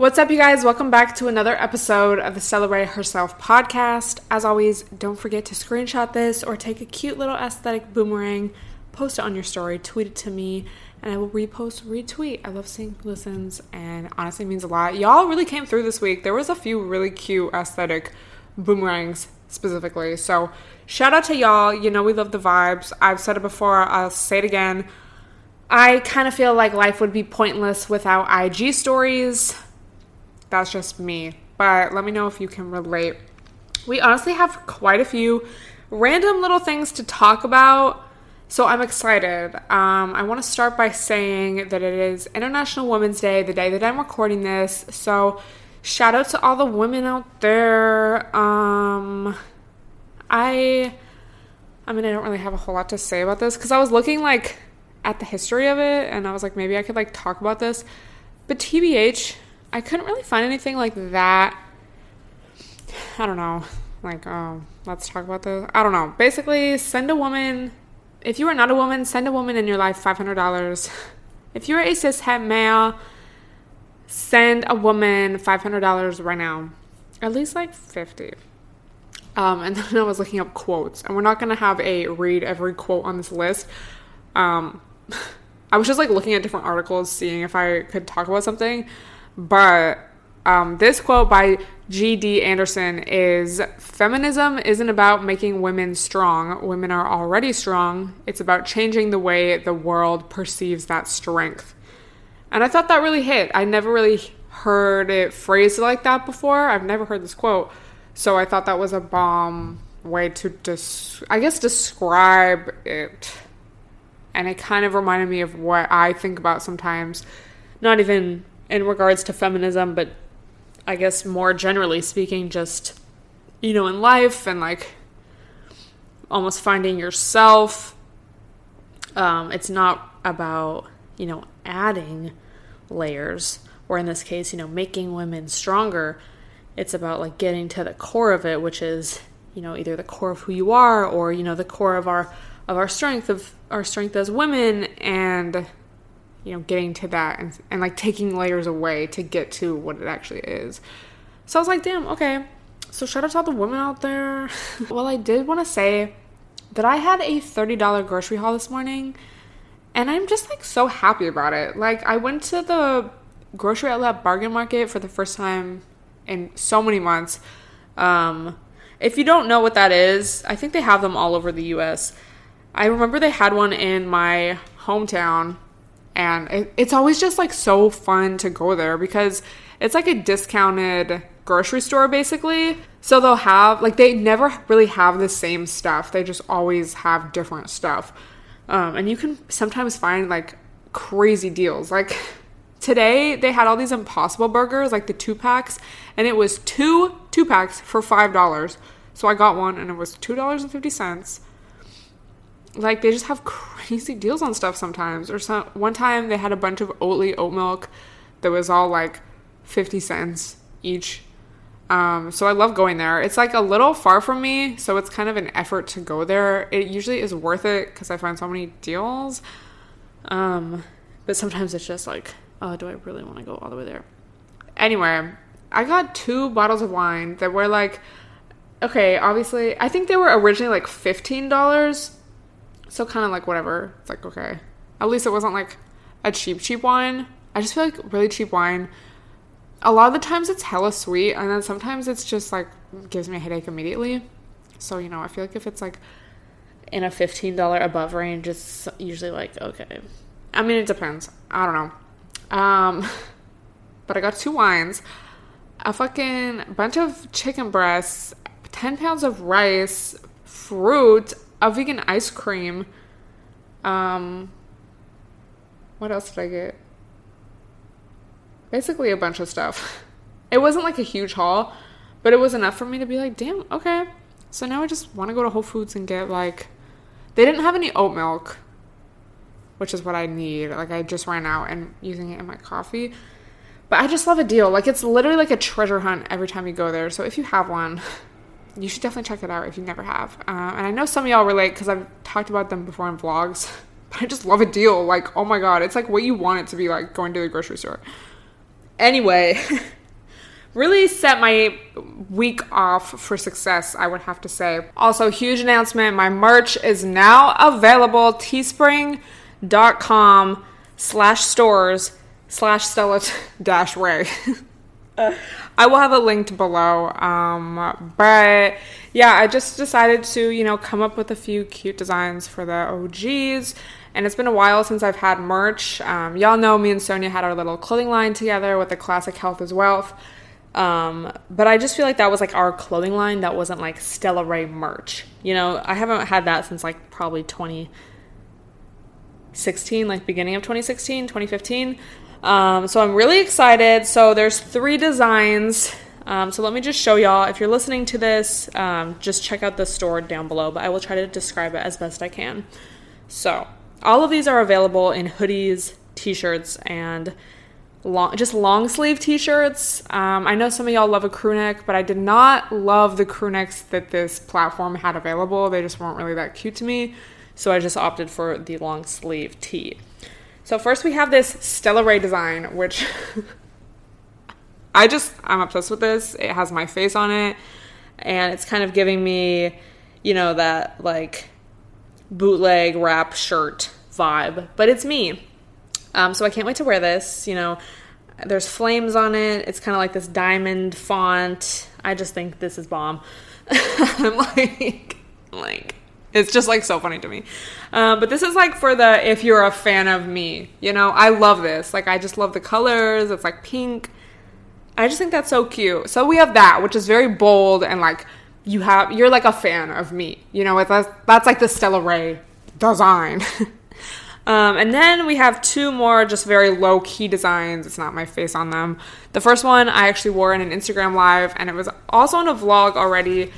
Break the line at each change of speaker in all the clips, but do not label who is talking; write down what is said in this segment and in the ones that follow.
What's up, you guys? Welcome back to another episode of the Celebrate Herself podcast. As always, don't forget to screenshot this or take a cute little aesthetic boomerang, post it on your story, tweet it to me, and I will repost, retweet. I love seeing who listens, and honestly means a lot. Y'all really came through this week. There was a few really cute aesthetic boomerangs specifically. So shout out to y'all. You know we love the vibes. I've said it before. I'll say it again. I kind of feel like life would be pointless without IG stories. That's just me. But let me know if you can relate. We honestly have quite a few random little things to talk about. So I'm excited. Um, I want to start by saying that it is International Women's Day, the day that I'm recording this. So shout out to all the women out there. Um, I, I mean, I don't really have a whole lot to say about this because I was looking like at the history of it, and I was like, maybe I could like talk about this. But TBH, I couldn't really find anything like that. I don't know. Like, um, let's talk about this. I don't know. Basically, send a woman. If you are not a woman, send a woman in your life five hundred dollars. If you're a cis het male, send a woman five hundred dollars right now. At least like fifty. Um, and then I was looking up quotes, and we're not gonna have a read every quote on this list. Um, I was just like looking at different articles, seeing if I could talk about something. But um, this quote by G.D. Anderson is Feminism isn't about making women strong. Women are already strong. It's about changing the way the world perceives that strength. And I thought that really hit. I never really heard it phrased like that before. I've never heard this quote. So I thought that was a bomb way to des- I guess describe it. And it kind of reminded me of what I think about sometimes. Not even in regards to feminism, but I guess more generally speaking, just, you know, in life and like almost finding yourself. Um, it's not about, you know, adding layers, or in this case, you know, making women stronger. It's about like getting to the core of it, which is, you know, either the core of who you are or, you know, the core of our of our strength of our strength as women and you know, getting to that and, and like taking layers away to get to what it actually is. So I was like, damn, okay. So shout out to all the women out there. well, I did want to say that I had a $30 grocery haul this morning and I'm just like so happy about it. Like I went to the grocery outlet bargain market for the first time in so many months. Um, if you don't know what that is, I think they have them all over the US. I remember they had one in my hometown and it, it's always just like so fun to go there because it's like a discounted grocery store basically. So they'll have like they never really have the same stuff. They just always have different stuff. Um, and you can sometimes find like crazy deals. Like today they had all these impossible burgers like the two packs and it was two two packs for five dollars. So i got one and it was two dollars and fifty cents like they just have crazy deals on stuff sometimes. Or some one time they had a bunch of Oatly oat milk that was all like 50 cents each. Um, so I love going there. It's like a little far from me, so it's kind of an effort to go there. It usually is worth it because I find so many deals. Um, but sometimes it's just like, oh, do I really want to go all the way there? Anyway, I got two bottles of wine that were like, okay, obviously, I think they were originally like $15 so kind of like whatever. It's like okay. At least it wasn't like a cheap cheap wine. I just feel like really cheap wine. A lot of the times it's hella sweet, and then sometimes it's just like gives me a headache immediately. So you know, I feel like if it's like in a fifteen dollar above range, it's usually like okay. I mean, it depends. I don't know. Um, but I got two wines, a fucking bunch of chicken breasts, ten pounds of rice, fruit, a vegan ice cream. Um, what else did I get? basically a bunch of stuff. It wasn't like a huge haul, but it was enough for me to be like, damn, okay. So now I just want to go to Whole Foods and get like, they didn't have any oat milk, which is what I need. Like I just ran out and using it in my coffee. But I just love a deal. Like it's literally like a treasure hunt every time you go there. So if you have one, you should definitely check it out if you never have. Uh, and I know some of y'all relate because I've talked about them before in vlogs. But I just love a deal. Like, oh my god, it's like what you want it to be like going to the grocery store. Anyway, really set my week off for success, I would have to say. Also, huge announcement my merch is now available. Teespring.com slash stores slash Stella dash Rae. I will have it linked below. Um, but yeah, I just decided to, you know, come up with a few cute designs for the OGs. And it's been a while since I've had merch. Um, y'all know me and Sonia had our little clothing line together with the classic Health is Wealth. Um, but I just feel like that was like our clothing line that wasn't like Stella Rae merch. You know, I haven't had that since like probably 2016, like beginning of 2016, 2015. Um, so I'm really excited. So there's three designs. Um, so let me just show y'all. If you're listening to this, um, just check out the store down below, but I will try to describe it as best I can. So all of these are available in hoodies, t-shirts, and long, just long sleeve t-shirts. Um, I know some of y'all love a crew neck, but I did not love the crew necks that this platform had available. They just weren't really that cute to me, so I just opted for the long sleeve tee. So first we have this Stella Rae design, which I just I'm obsessed with this. It has my face on it, and it's kind of giving me, you know, that like bootleg rap shirt vibe, but it's me. Um, so I can't wait to wear this. You know, there's flames on it. It's kind of like this diamond font. I just think this is bomb. I'm like, like it's just like so funny to me. Um, but this is like for the if you're a fan of me, you know, I love this. Like I just love the colors. It's like pink. I just think that's so cute. So we have that, which is very bold and like you have you're like a fan of me. You know, that's that's like the Stella Rae design. um, and then we have two more just very low key designs. It's not my face on them. The first one I actually wore in an Instagram live, and it was also in a vlog already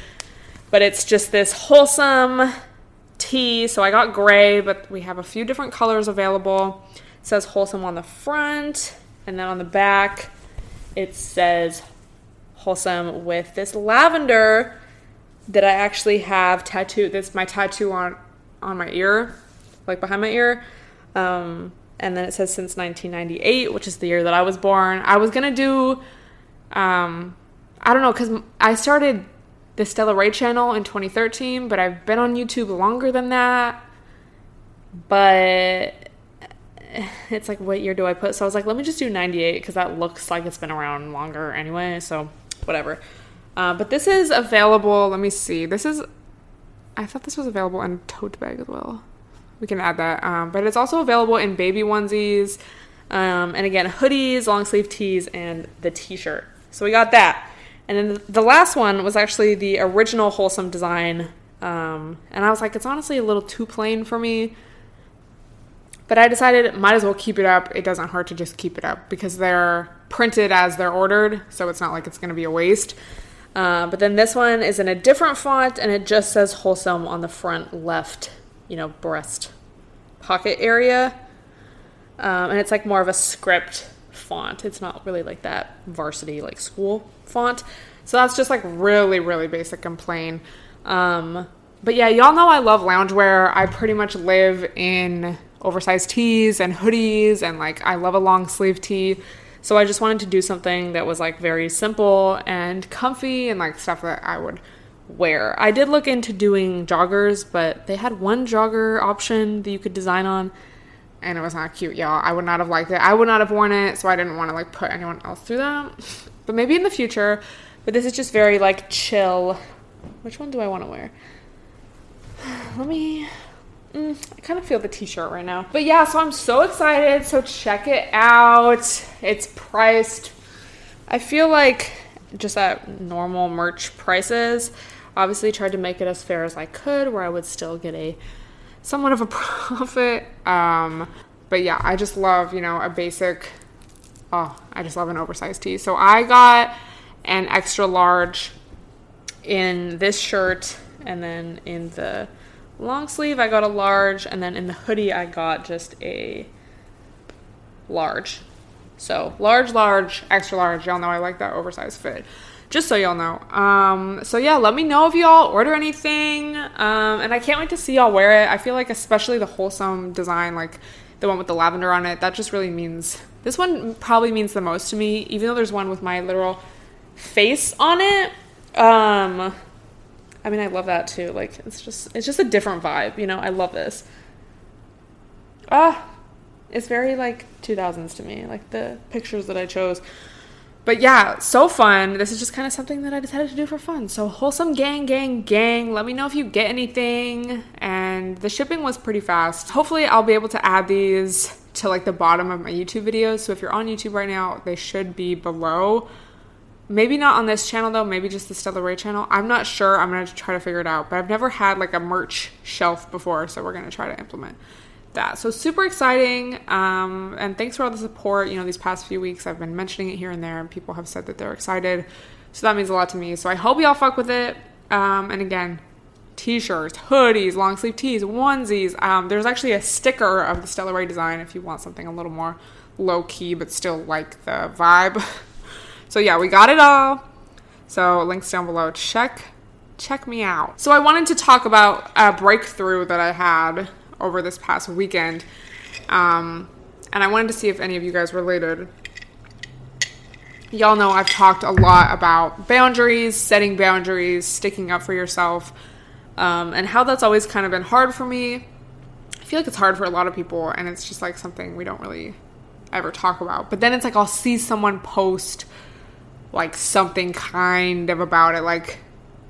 but it's just this wholesome tea. So I got gray, but we have a few different colors available. It says wholesome on the front, and then on the back, it says wholesome with this lavender that I actually have tattooed. This my tattoo on on my ear, like behind my ear. Um, and then it says since 1998, which is the year that I was born. I was gonna do, um, I don't know, cause I started the Stella Rae channel in 2013, but I've been on YouTube longer than that. But it's like, what year do I put? So I was like, let me just do 98 because that looks like it's been around longer anyway. So whatever. Uh, but this is available. Let me see. This is, I thought this was available in tote bag as well. We can add that. Um, but it's also available in baby onesies. Um, and again, hoodies, long sleeve tees, and the t shirt. So we got that. And then the last one was actually the original wholesome design. Um, and I was like, it's honestly a little too plain for me. But I decided might as well keep it up. It doesn't hurt to just keep it up because they're printed as they're ordered, so it's not like it's going to be a waste. Uh, but then this one is in a different font and it just says wholesome on the front left, you know, breast pocket area. Um, and it's like more of a script font. It's not really like that varsity like school font. So that's just like really, really basic and plain. Um, but yeah, y'all know I love loungewear. I pretty much live in oversized tees and hoodies, and like I love a long sleeve tee. So I just wanted to do something that was like very simple and comfy and like stuff that I would wear. I did look into doing joggers, but they had one jogger option that you could design on and it was not cute, y'all. I would not have liked it. I would not have worn it, so I didn't want to like put anyone else through that. But maybe in the future. But this is just very like chill. Which one do I want to wear? Let me. Mm, I kind of feel the t-shirt right now. But yeah, so I'm so excited. So check it out. It's priced. I feel like just at normal merch prices. Obviously, tried to make it as fair as I could, where I would still get a somewhat of a profit. Um, but yeah, I just love, you know, a basic oh, I just love an oversized tee. So I got an extra large in this shirt, and then in the long sleeve, I got a large, and then in the hoodie, I got just a large. So large, large, extra large. Y'all know I like that oversized fit. Just so y'all know. Um, so yeah, let me know if y'all order anything. Um, and I can't wait to see y'all wear it. I feel like especially the wholesome design, like the one with the lavender on it, that just really means this one probably means the most to me, even though there's one with my literal face on it. Um, I mean, I love that too. Like, it's just it's just a different vibe. You know, I love this. Ah, it's very like 2000s to me. Like the pictures that I chose. But yeah, so fun. This is just kind of something that I decided to do for fun. So wholesome gang, gang, gang. Let me know if you get anything. And the shipping was pretty fast. Hopefully, I'll be able to add these to like the bottom of my YouTube videos. So if you're on YouTube right now, they should be below. Maybe not on this channel though, maybe just the Stella Rae channel. I'm not sure. I'm gonna try to figure it out. But I've never had like a merch shelf before, so we're gonna try to implement that. So super exciting. Um, and thanks for all the support. You know, these past few weeks I've been mentioning it here and there, and people have said that they're excited. So that means a lot to me. So I hope y'all fuck with it. Um, and again, t-shirts, hoodies, long sleeve tees, onesies. Um, there's actually a sticker of the Stella Rae design if you want something a little more low key but still like the vibe. So yeah, we got it all. So links down below. Check check me out. So I wanted to talk about a breakthrough that I had over this past weekend. Um, and I wanted to see if any of you guys related. Y'all know I've talked a lot about boundaries, setting boundaries, sticking up for yourself, um, and how that's always kind of been hard for me. I feel like it's hard for a lot of people, and it's just like something we don't really ever talk about. But then it's like I'll see someone post like something kind of about it, like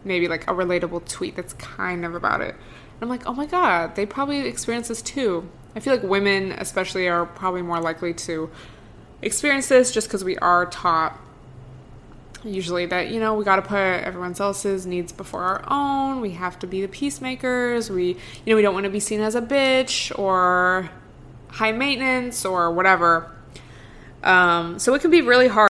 maybe like a relatable tweet that's kind of about it. I'm like, oh my god, they probably experience this too. I feel like women, especially, are probably more likely to experience this just because we are taught usually that you know we got to put everyone else's needs before our own. We have to be the peacemakers. We you know we don't want to be seen as a bitch or high maintenance or whatever. Um, so it can be really hard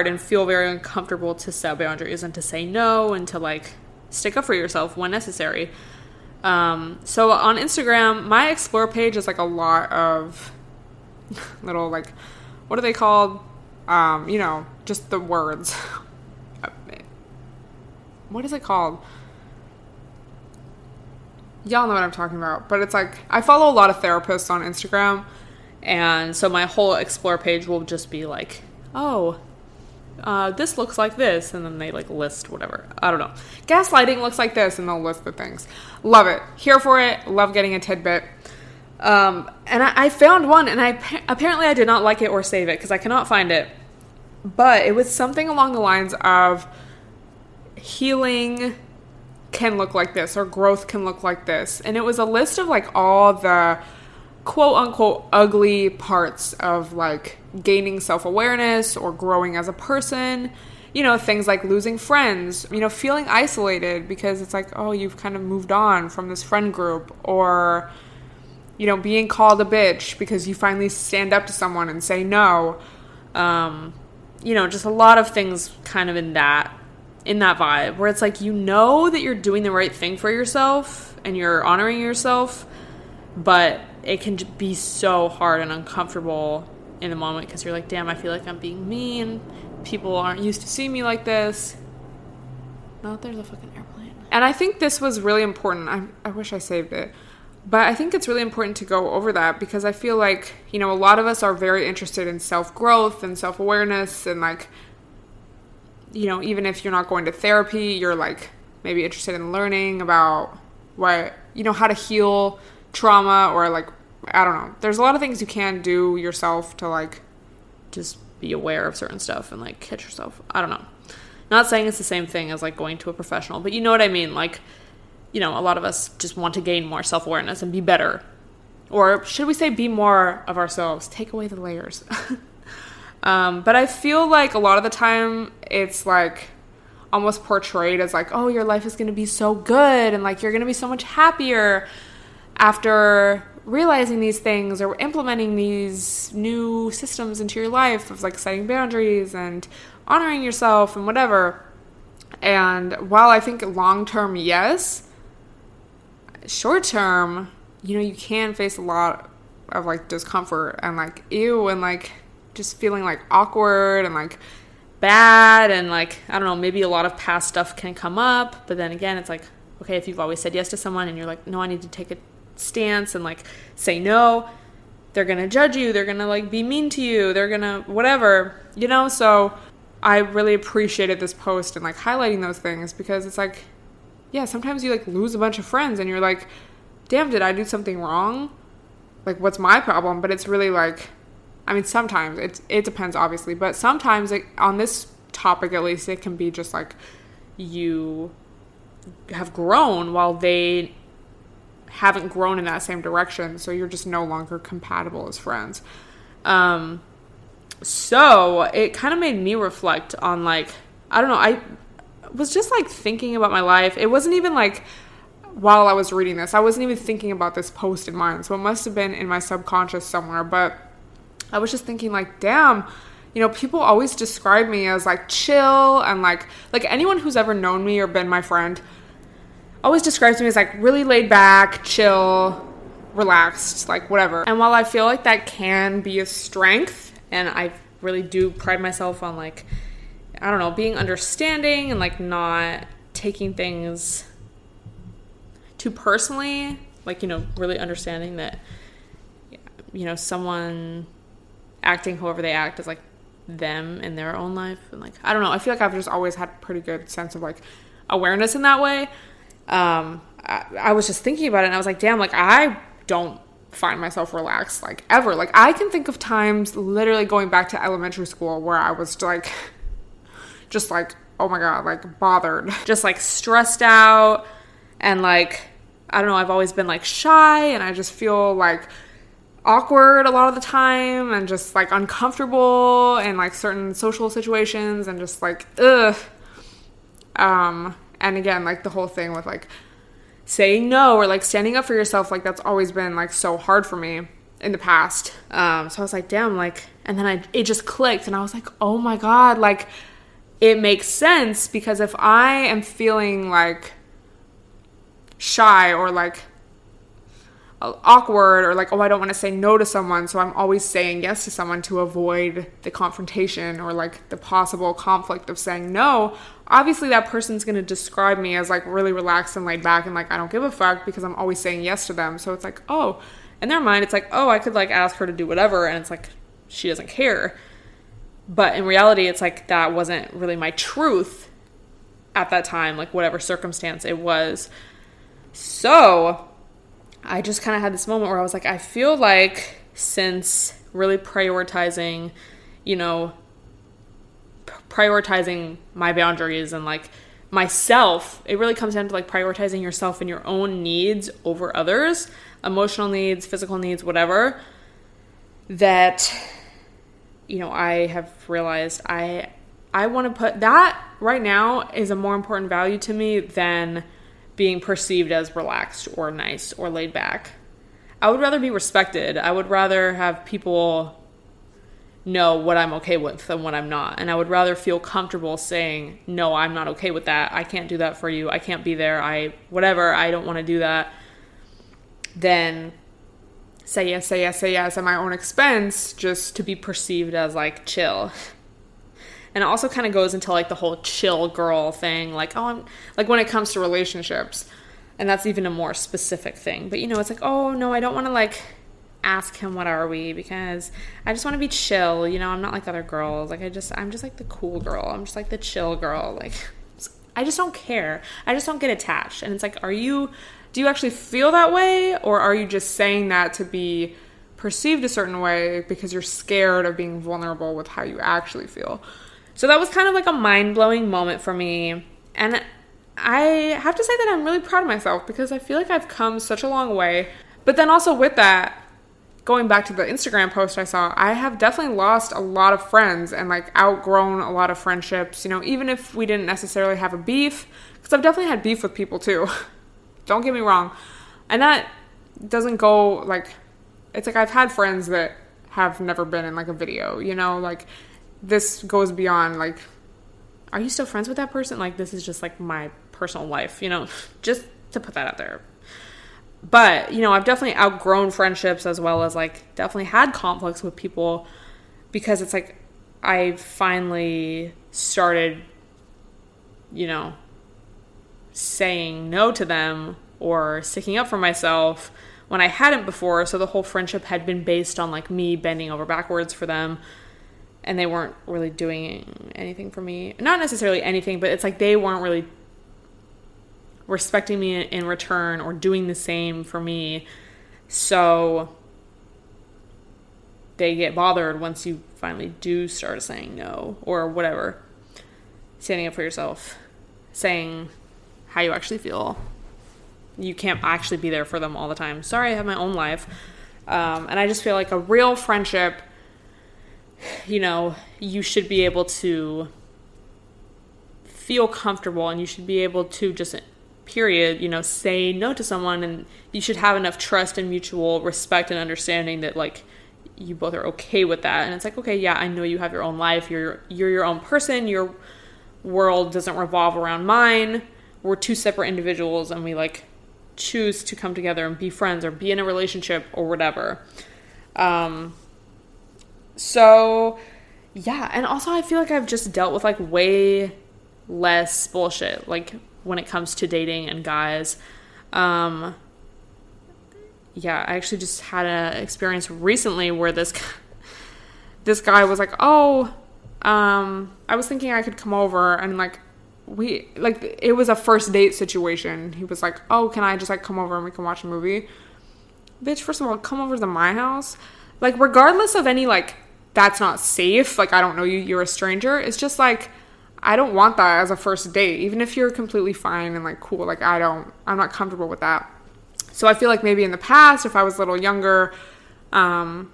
and feel very uncomfortable to set boundaries and to say no and to like stick up for yourself when necessary. Um, so on Instagram, my explore page is like a lot of little like what are they called? Um, you know, just the words. what is it called? Y'all know what I'm talking about. But it's like I follow a lot of therapists on Instagram, and so my whole explore page will just be like, oh, uh, this looks like this, and then they like list whatever. I don't know. Gaslighting looks like this, and they'll list the things. Love it. Here for it. Love getting a tidbit. Um, and I, I, found one, and I apparently I did not like it or save it because I cannot find it. But it was something along the lines of healing can look like this or growth can look like this, and it was a list of like all the quote unquote ugly parts of like gaining self awareness or growing as a person. You know, things like losing friends, you know, feeling isolated because it's like, oh, you've kind of moved on from this friend group, or, you know, being called a bitch because you finally stand up to someone and say no. Um, you know, just a lot of things kind of in that in that vibe where it's like you know that you're doing the right thing for yourself and you're honoring yourself, but it can be so hard and uncomfortable in the moment because you're like, damn, I feel like I'm being mean. People aren't used to seeing me like this. No, there's a fucking airplane. And I think this was really important. I, I wish I saved it. But I think it's really important to go over that because I feel like, you know, a lot of us are very interested in self growth and self awareness. And, like, you know, even if you're not going to therapy, you're like maybe interested in learning about what, you know, how to heal trauma or like I don't know. There's a lot of things you can do yourself to like just be aware of certain stuff and like catch yourself. I don't know. Not saying it's the same thing as like going to a professional, but you know what I mean. Like, you know, a lot of us just want to gain more self awareness and be better. Or should we say be more of ourselves? Take away the layers. um, but I feel like a lot of the time it's like almost portrayed as like, oh, your life is going to be so good and like you're going to be so much happier after realizing these things or implementing these new systems into your life of like setting boundaries and honoring yourself and whatever. And while I think long term, yes, short term, you know, you can face a lot of like discomfort and like ew and like just feeling like awkward and like bad and like I don't know, maybe a lot of past stuff can come up, but then again, it's like okay, if you've always said yes to someone and you're like, "No, I need to take a stance and like say no." They're going to judge you, they're going to like be mean to you, they're going to whatever, you know? So I really appreciated this post and like highlighting those things because it's like yeah, sometimes you like lose a bunch of friends and you're like, "Damn, did I do something wrong?" Like what's my problem? But it's really like I mean, sometimes it it depends, obviously, but sometimes it, on this topic at least, it can be just like you have grown while they haven't grown in that same direction, so you're just no longer compatible as friends. Um, so it kind of made me reflect on like I don't know, I was just like thinking about my life. It wasn't even like while I was reading this, I wasn't even thinking about this post in mind, so it must have been in my subconscious somewhere, but I was just thinking like, damn, you know, people always describe me as like chill and like like anyone who's ever known me or been my friend always describes me as like really laid back, chill, relaxed, like whatever. And while I feel like that can be a strength and I really do pride myself on like I don't know, being understanding and like not taking things too personally, like you know, really understanding that you know, someone acting however they act is like them in their own life and like I don't know I feel like I've just always had pretty good sense of like awareness in that way um I, I was just thinking about it and I was like damn like I don't find myself relaxed like ever like I can think of times literally going back to elementary school where I was like just like oh my god like bothered just like stressed out and like I don't know I've always been like shy and I just feel like awkward a lot of the time and just like uncomfortable in like certain social situations and just like ugh. Um, and again, like the whole thing with like saying no or like standing up for yourself, like that's always been like so hard for me in the past. Um, so I was like, damn, like, and then I it just clicked and I was like, oh my god, like it makes sense because if I am feeling like shy or like awkward or like oh I don't want to say no to someone so I'm always saying yes to someone to avoid the confrontation or like the possible conflict of saying no obviously that person's going to describe me as like really relaxed and laid back and like I don't give a fuck because I'm always saying yes to them. So it's like oh in their mind it's like oh I could like ask her to do whatever and it's like she doesn't care. But in reality it's like that wasn't really my truth at that time like whatever circumstance it was. So I just kind of had this moment where I was like, I feel like since really prioritizing, you know, prioritizing my boundaries and like myself, it really comes down to like prioritizing yourself and your own needs over others, emotional needs, physical needs, whatever. That you know, I have realized I I want to put that right now is a more important value to me than being perceived as relaxed or nice or laid back. I would rather be respected. I would rather have people know what I'm okay with and what I'm not. And I would rather feel comfortable saying, no, I'm not okay with that. I can't do that for you. I can't be there. I, whatever, I don't want to do that. Then say yes, say yes, say yes at my own expense just to be perceived as like chill. And it also kind of goes into like the whole chill girl thing, like, oh, I'm like when it comes to relationships. And that's even a more specific thing. But you know, it's like, oh, no, I don't want to like ask him what are we because I just want to be chill, you know, I'm not like other girls. Like I just I'm just like the cool girl. I'm just like the chill girl. Like I just don't care. I just don't get attached. And it's like, are you do you actually feel that way or are you just saying that to be perceived a certain way because you're scared of being vulnerable with how you actually feel. So that was kind of like a mind blowing moment for me. And I have to say that I'm really proud of myself because I feel like I've come such a long way. But then also with that, going back to the Instagram post I saw, I have definitely lost a lot of friends and like outgrown a lot of friendships, you know, even if we didn't necessarily have a beef, because I've definitely had beef with people too. Don't get me wrong. And that doesn't go like, it's like I've had friends that have never been in like a video, you know, like this goes beyond like, are you still friends with that person? Like, this is just like my personal life, you know, just to put that out there but you know i've definitely outgrown friendships as well as like definitely had conflicts with people because it's like i finally started you know saying no to them or sticking up for myself when i hadn't before. So the whole friendship had been based on like me bending over backwards for them and they weren't really doing anything for me. Not necessarily anything but it's like they weren't really respecting me in return or doing the same for me. So they get bothered once you finally do start saying no or whatever. Standing up for yourself, saying how you actually feel. You can't actually be there for them all the time. Sorry, I have my own life. Um, and I just feel like a real friendship, you know, you should be able to feel comfortable and you should be able to just period, you know, say no to someone and you should have enough trust and mutual respect and understanding that like you both are okay with that. And it's like, okay, yeah, I know you have your own life. You're you're your own person. Your world doesn't revolve around mine. We're two separate individuals and we like choose to come together and be friends or be in a relationship or whatever. Um so yeah, and also I feel like I've just dealt with like way less bullshit. Like when it comes to dating and guys. Um, yeah, I actually just had an experience recently where this this guy was like, "Oh, um, I was thinking I could come over and like we like it was a first date situation. He was like, "Oh, can I just like come over and we can watch a movie?" Bitch, first of all, come over to my house. Like regardless of any like that's not safe, like I don't know you, you're a stranger. It's just like I don't want that as a first date, even if you're completely fine and like cool. Like, I don't, I'm not comfortable with that. So I feel like maybe in the past, if I was a little younger, um,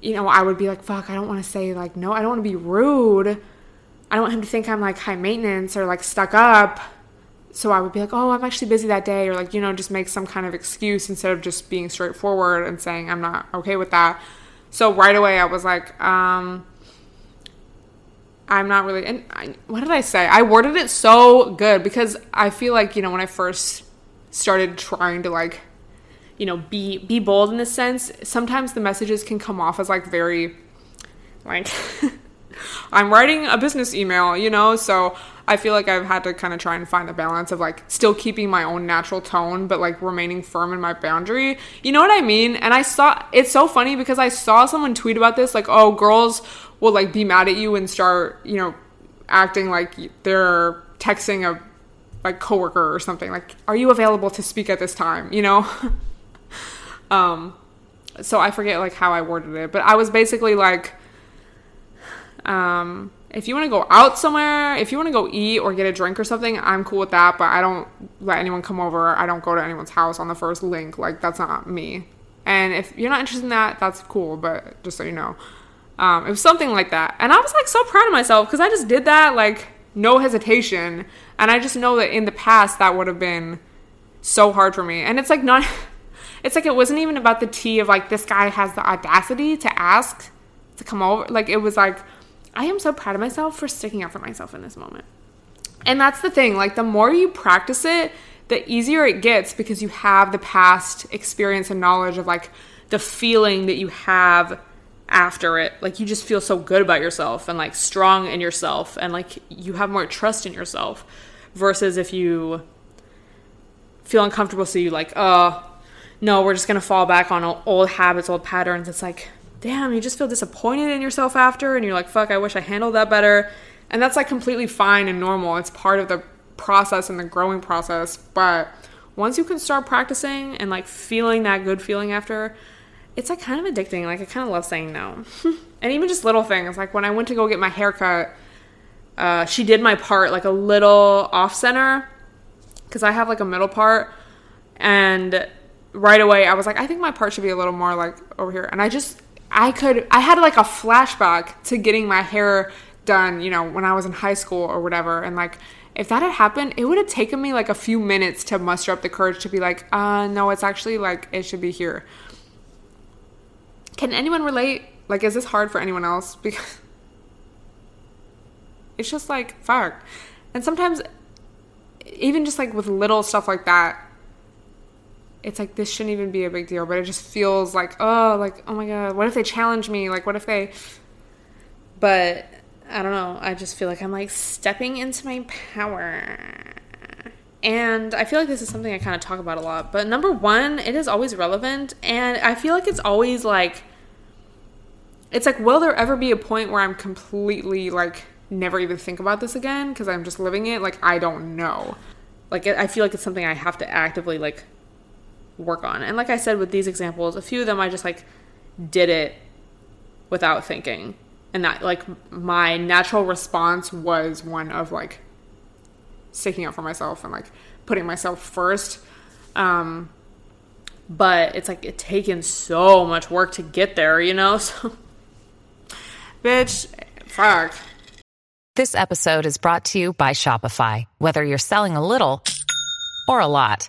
you know, I would be like, fuck, I don't want to say like, no, I don't want to be rude. I don't want him to think I'm like high maintenance or like stuck up. So I would be like, oh, I'm actually busy that day, or like, you know, just make some kind of excuse instead of just being straightforward and saying I'm not okay with that. So right away, I was like, um, I'm not really. And I, what did I say? I worded it so good because I feel like you know when I first started trying to like, you know, be be bold in this sense. Sometimes the messages can come off as like very, like, I'm writing a business email, you know. So I feel like I've had to kind of try and find the balance of like still keeping my own natural tone, but like remaining firm in my boundary. You know what I mean? And I saw it's so funny because I saw someone tweet about this, like, oh, girls will like be mad at you and start, you know, acting like they're texting a like coworker or something. Like, are you available to speak at this time? You know? um so I forget like how I worded it, but I was basically like um if you want to go out somewhere, if you want to go eat or get a drink or something, I'm cool with that, but I don't let anyone come over. I don't go to anyone's house on the first link. Like that's not me. And if you're not interested in that, that's cool, but just so you know. Um, it was something like that. And I was like so proud of myself because I just did that like no hesitation. And I just know that in the past that would have been so hard for me. And it's like not, it's like it wasn't even about the tea of like this guy has the audacity to ask to come over. Like it was like, I am so proud of myself for sticking up for myself in this moment. And that's the thing, like the more you practice it, the easier it gets because you have the past experience and knowledge of like the feeling that you have after it. Like you just feel so good about yourself and like strong in yourself and like you have more trust in yourself versus if you feel uncomfortable so you like, "Oh, no, we're just going to fall back on old habits, old patterns." It's like, "Damn, you just feel disappointed in yourself after and you're like, "Fuck, I wish I handled that better." And that's like completely fine and normal. It's part of the process and the growing process, but once you can start practicing and like feeling that good feeling after, it's like kind of addicting. Like I kind of love saying no. and even just little things like when I went to go get my haircut, uh, she did my part like a little off center because I have like a middle part, and right away I was like, I think my part should be a little more like over here, and I just I could I had like a flashback to getting my hair done, you know, when I was in high school or whatever, and like if that had happened, it would have taken me like a few minutes to muster up the courage to be like, uh, no, it's actually like it should be here. Can anyone relate? Like, is this hard for anyone else? Because it's just like, fuck. And sometimes, even just like with little stuff like that, it's like this shouldn't even be a big deal, but it just feels like, oh, like, oh my god, what if they challenge me? Like, what if they. But I don't know. I just feel like I'm like stepping into my power. And I feel like this is something I kind of talk about a lot. But number one, it is always relevant. And I feel like it's always like, it's like, will there ever be a point where I'm completely like, never even think about this again because I'm just living it? Like, I don't know. Like, I feel like it's something I have to actively like work on. And like I said with these examples, a few of them I just like did it without thinking. And that, like, my natural response was one of like, sticking up for myself and like putting myself first. Um, but it's like it's taken so much work to get there, you know? So, bitch, fuck.
This episode is brought to you by Shopify. Whether you're selling a little or a lot,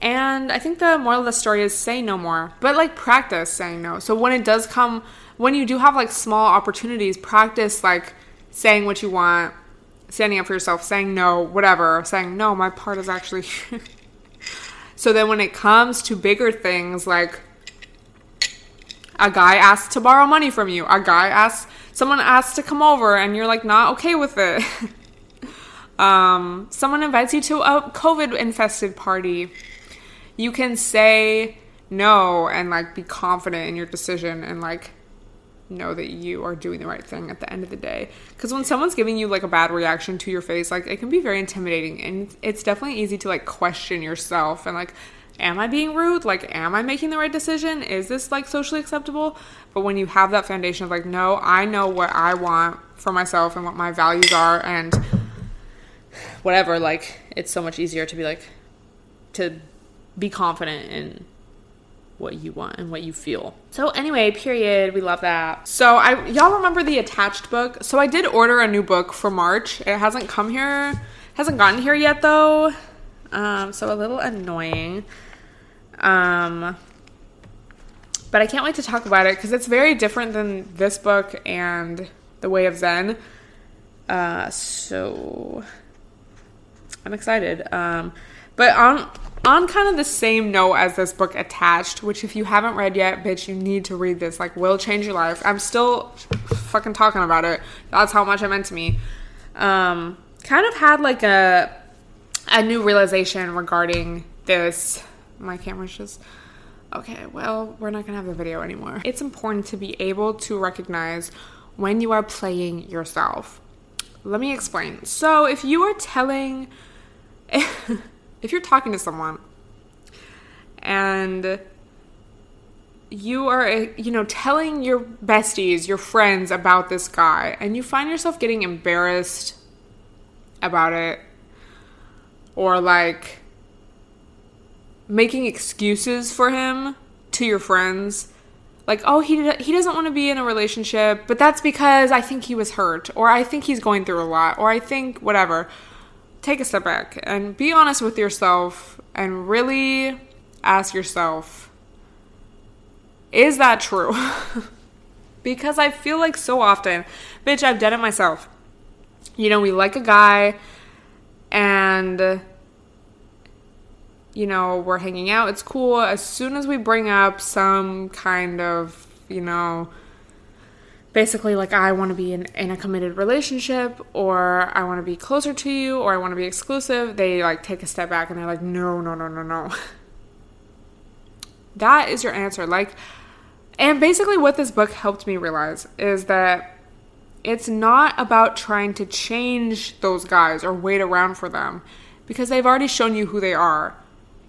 and I think the moral of the story is say no more, but like practice saying no. So when it does come, when you do have like small opportunities, practice like saying what you want, standing up for yourself, saying no, whatever, saying no, my part is actually. so then when it comes to bigger things like a guy asks to borrow money from you, a guy asks, someone asks to come over and you're like not okay with it. um, someone invites you to a COVID infested party. You can say no and like be confident in your decision and like know that you are doing the right thing at the end of the day. Because when someone's giving you like a bad reaction to your face, like it can be very intimidating and it's definitely easy to like question yourself and like, am I being rude? Like, am I making the right decision? Is this like socially acceptable? But when you have that foundation of like, no, I know what I want for myself and what my values are and whatever, like, it's so much easier to be like, to be confident in what you want and what you feel. So anyway, period. We love that. So I y'all remember the attached book? So I did order a new book for March. It hasn't come here. Hasn't gotten here yet though. Um, so a little annoying. Um, but I can't wait to talk about it because it's very different than this book and The Way of Zen. Uh, so I'm excited. Um, but on on kind of the same note as this book attached which if you haven't read yet bitch you need to read this like will change your life. I'm still fucking talking about it. That's how much it meant to me. Um kind of had like a a new realization regarding this. My camera's just okay well we're not gonna have the video anymore. It's important to be able to recognize when you are playing yourself. Let me explain. So if you are telling if you're talking to someone and you are eh, you know telling your besties your friends about this guy and you find yourself getting embarrassed about it or like making excuses for him to your friends like oh he he doesn't want to be in a relationship but that's because I think he was hurt or I think he's going through a lot or I think whatever take a step back and be honest with yourself and really ask yourself is that true? because I feel like so often, bitch, I've done it myself. You know, we like a guy and you know, we're hanging out, it's cool. As soon as we bring up some kind of, you know, basically like I want to be in, in a committed relationship or I want to be closer to you or I want to be exclusive, they like take a step back and they're like, no, no, no, no, no. that is your answer. Like, and basically what this book helped me realize is that it's not about trying to change those guys or wait around for them because they've already shown you who they are.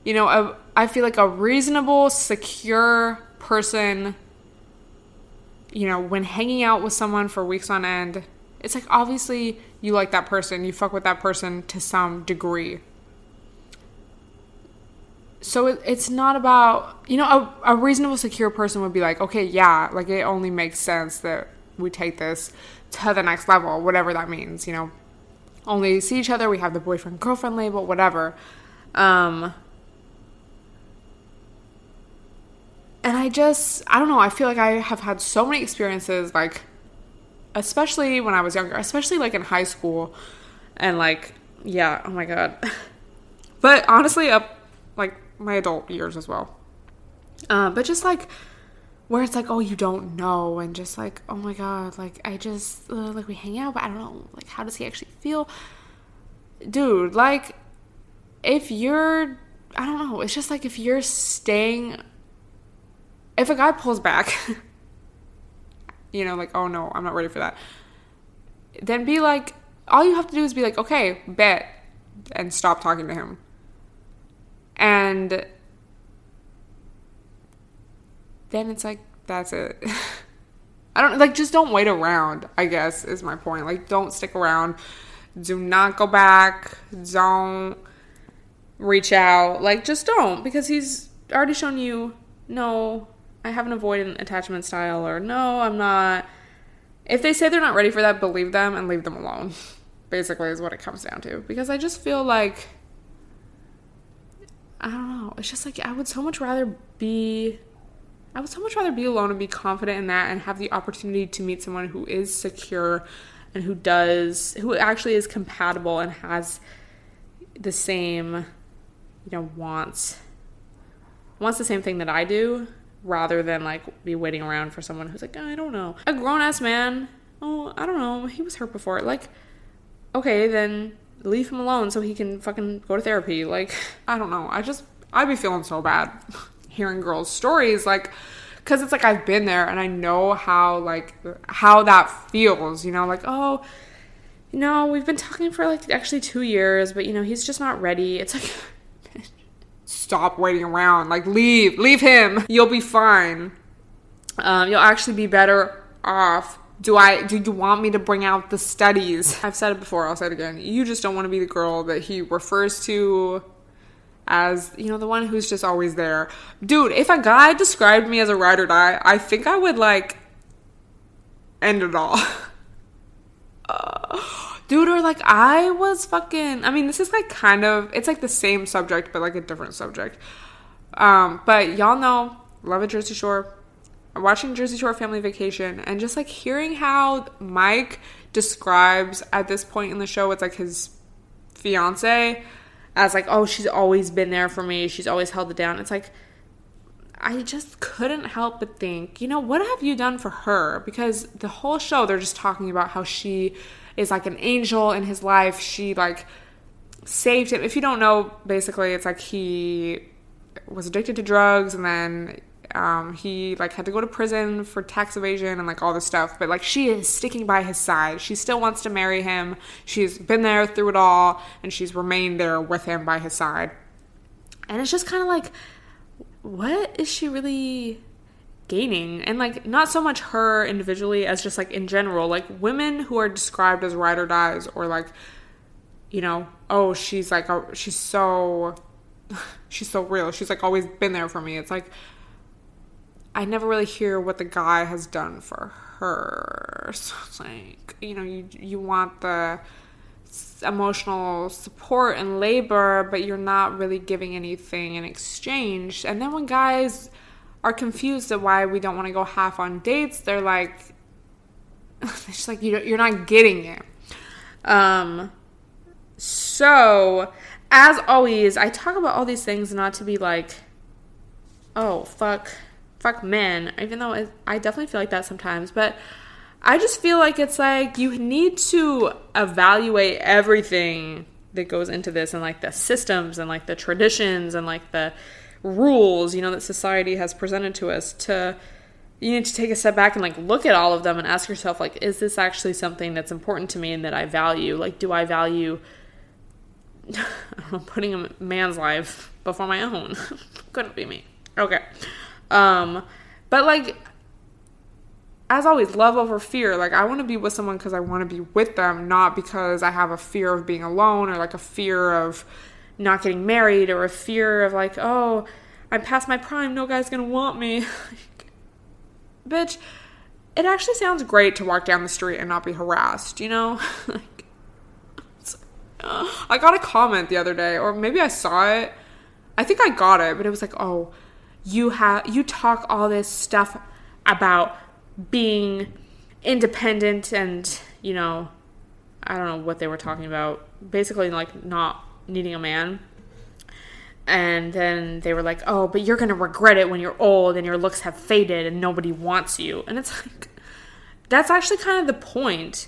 You know, a, I feel like a reasonable, secure person you know, when hanging out with someone for weeks on end, it's like obviously you like that person, you fuck with that person to some degree. So it, it's not about, you know, a, a reasonable, secure person would be like, okay, yeah, like it only makes sense that we take this to the next level, whatever that means, you know. Only see each other, we have the boyfriend girlfriend label, whatever. Um, and I just, I don't know, I feel like I have had so many experiences, like, especially when I was younger, especially like in high school, and like, yeah, oh my god. but honestly, up like my adult years as well. Uh, but just like, where it's like, oh, you don't know, and just like, oh my god, like, I just, uh, like, we hang out, but I don't know, like, how does he actually feel? Dude, like, if you're, I don't know, it's just like if you're staying if a guy pulls back, you know, like, oh no, I'm not ready for that, then be like, all you have to do is be like, okay, bet, and stop talking to him. And then it's like, that's it. I don't like just don't wait around, I guess is my point. Like don't stick around. Do not go back. Don't reach out. Like just don't because he's already shown you no, I have an avoidant attachment style, or no, I'm not. If they say they're not ready for that, believe them and leave them alone. Basically, is what it comes down to. Because I just feel like. I don't know. It's just like I would so much rather be. I would so much rather be alone and be confident in that and have the opportunity to meet someone who is secure and who does, who actually is compatible and has the same, you know, wants, wants the same thing that I do rather than like be waiting around for someone who's like, oh, I don't know. A grown ass man, oh, I don't know, he was hurt before. Like, okay, then leave him alone so he can fucking go to therapy. Like, I don't know. I just, I'd be feeling so bad hearing girls' stories. Like, because it's like I've been there and I know how, like, how that feels, you know, like, oh, you know, we've been talking for like actually two years, but you know, he's just not ready. It's like, stop waiting around. Like, leave, leave him. You'll be fine. Um, you'll actually be better off. Do I do you want me to bring out the studies? I've said it before, I'll say it again. You just don't want to be the girl that he refers to as, you know, the one who's just always there. Dude, if a guy described me as a ride or die, I think I would like end it all. uh, dude or like i was fucking i mean this is like kind of it's like the same subject but like a different subject um but y'all know love a jersey shore I'm watching jersey shore family vacation and just like hearing how mike describes at this point in the show it's like his fiance as like oh she's always been there for me she's always held it down it's like I just couldn't help but think, you know, what have you done for her? Because the whole show, they're just talking about how she is like an angel in his life. She like saved him. If you don't know, basically, it's like he was addicted to drugs and then um, he like had to go to prison for tax evasion and like all this stuff but like she is sticking by his side she still wants to marry him she's been there through it all and she's remained there with him by his side and it's just kind of like what is she really gaining. And like not so much her individually as just like in general. Like women who are described as ride or dies or like you know oh she's like a, she's so she's so real. She's like always been there for me. It's like i never really hear what the guy has done for her. So it's like you know you you want the emotional support and labor but you're not really giving anything in exchange. And then when guys are confused at why we don't want to go half on dates. They're like, it's like you you're not getting it. Um, so as always, I talk about all these things not to be like, oh fuck, fuck men. Even though I definitely feel like that sometimes, but I just feel like it's like you need to evaluate everything that goes into this and like the systems and like the traditions and like the rules, you know, that society has presented to us to you need to take a step back and like look at all of them and ask yourself like is this actually something that's important to me and that I value? Like do I value putting a man's life before my own? Couldn't be me. Okay. Um but like as always, love over fear. Like, I want to be with someone because I want to be with them, not because I have a fear of being alone or like a fear of not getting married or a fear of like, oh, I'm past my prime, no guy's gonna want me. Bitch, it actually sounds great to walk down the street and not be harassed, you know? I got a comment the other day, or maybe I saw it. I think I got it, but it was like, oh, you have you talk all this stuff about being independent and, you know, I don't know what they were talking about. Basically, like not needing a man. And then they were like, oh, but you're going to regret it when you're old and your looks have faded and nobody wants you. And it's like, that's actually kind of the point.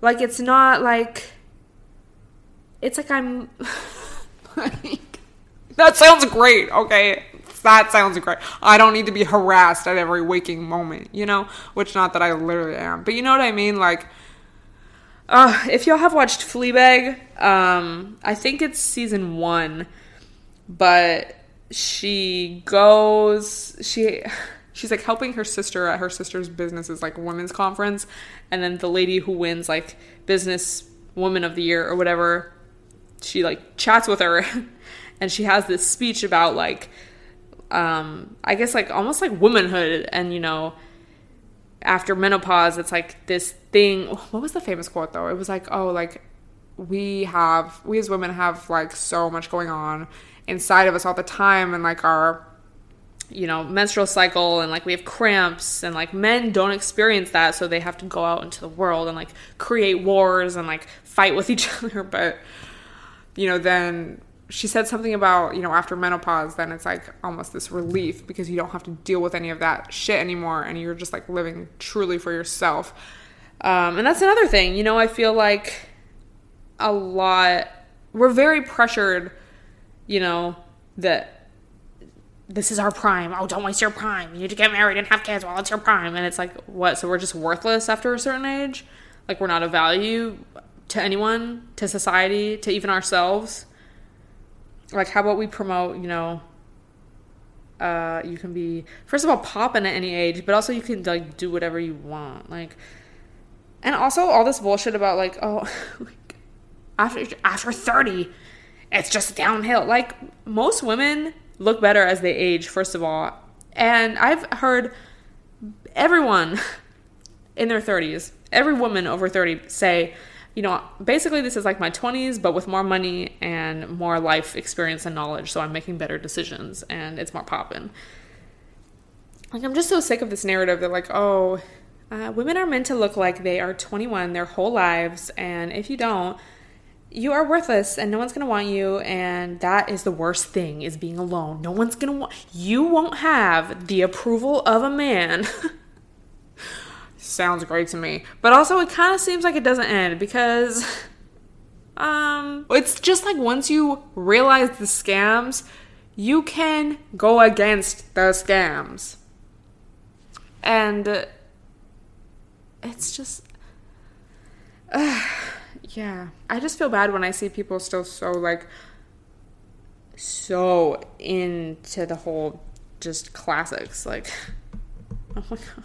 Like, it's not like, it's like I'm. like, that sounds great, okay? that sounds great. I don't need to be harassed at every waking moment, you know? Which, not that I literally am. But you know what I mean? Like, uh, if y'all have watched Fleabag, um, I think it's season one, but she goes, she. She's like helping her sister at her sister's business is like women's conference, and then the lady who wins like business woman of the year or whatever, she like chats with her, and she has this speech about like um, I guess like almost like womanhood and you know after menopause it's like this thing what was the famous quote though it was like oh like we have we as women have like so much going on inside of us all the time and like our you know menstrual cycle and like we have cramps and like men don't experience that so they have to go out into the world and like create wars and like fight with each other but you know then she said something about, you know, after menopause, then it's like almost this relief because you don't have to deal with any of that shit anymore and you're just like living truly for yourself. Um, and that's another thing, you know, I feel like a lot, we're very pressured, you know, that this is our prime. Oh, don't waste your prime. You need to get married and have kids while it's your prime. And it's like, what? So we're just worthless after a certain age? Like we're not of value to anyone, to society, to even ourselves? like how about we promote you know uh you can be first of all popping at any age but also you can like do whatever you want like and also all this bullshit about like oh after after 30 it's just downhill like most women look better as they age first of all and i've heard everyone in their 30s every woman over 30 say you know, basically this is like my 20s, but with more money and more life experience and knowledge. So I'm making better decisions and it's more popping. Like, I'm just so sick of this narrative that, like, oh, uh, women are meant to look like they are 21 their whole lives. And if you don't, you are worthless and no one's gonna want you and that is the worst thing is being alone no one's gonna want you won't have the approval of a man sounds great to me. But also, it kind of seems like it doesn't end because, um, it's just like once you realize the scams, you can go against the scams. And it's just, uh, yeah. I just feel bad when I see people still so like, so into the whole just classics. Like, oh my god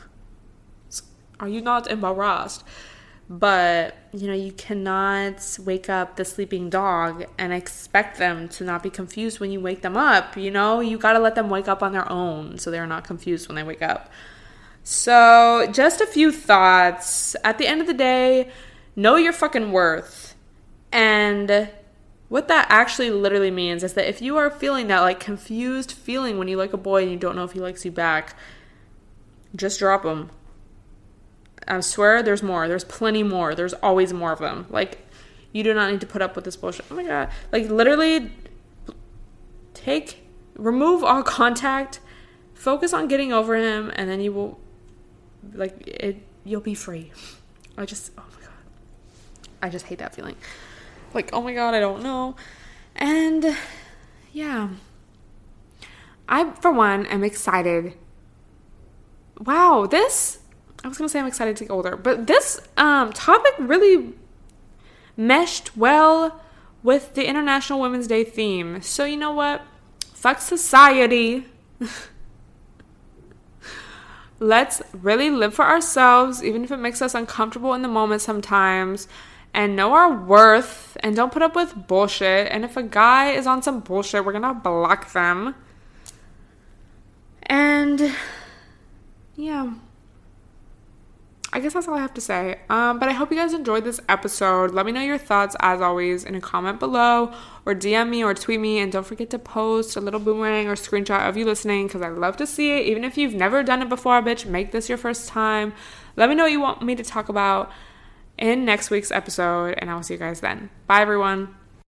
are you not embarrassed? But, you know, you cannot wake up the sleeping dog and expect them to not be confused when you wake them up. You know, you got to let them wake up on their own so they're not confused when they wake up. So, just a few thoughts. At the end of the day, know your fucking worth. And what that actually literally means is that if you are feeling that like confused feeling when you like a boy and you don't know if he likes you back, just drop him. I swear there's more. There's plenty more. There's always more of them. Like, you do not need to put up with this bullshit. Oh my god. Like, literally, take, remove all contact, focus on getting over him, and then you will, like, it, you'll be free. I just oh my god. I just hate that feeling. Like, oh my god, I don't know. And yeah. I for one am excited. Wow, this I was gonna say I'm excited to get older, but this um topic really meshed well with the International Women's Day theme. So you know what? Fuck society. Let's really live for ourselves, even if it makes us uncomfortable in the moment sometimes, and know our worth and don't put up with bullshit. And if a guy is on some bullshit, we're gonna block them. And yeah. I guess that's all I have to say. Um, but I hope you guys enjoyed this episode. Let me know your thoughts as always in a comment below or DM me or tweet me. And don't forget to post a little boomerang or screenshot of you listening because I love to see it. Even if you've never done it before, bitch, make this your first time. Let me know what you want me to talk about in next week's episode. And I will see you guys then. Bye, everyone.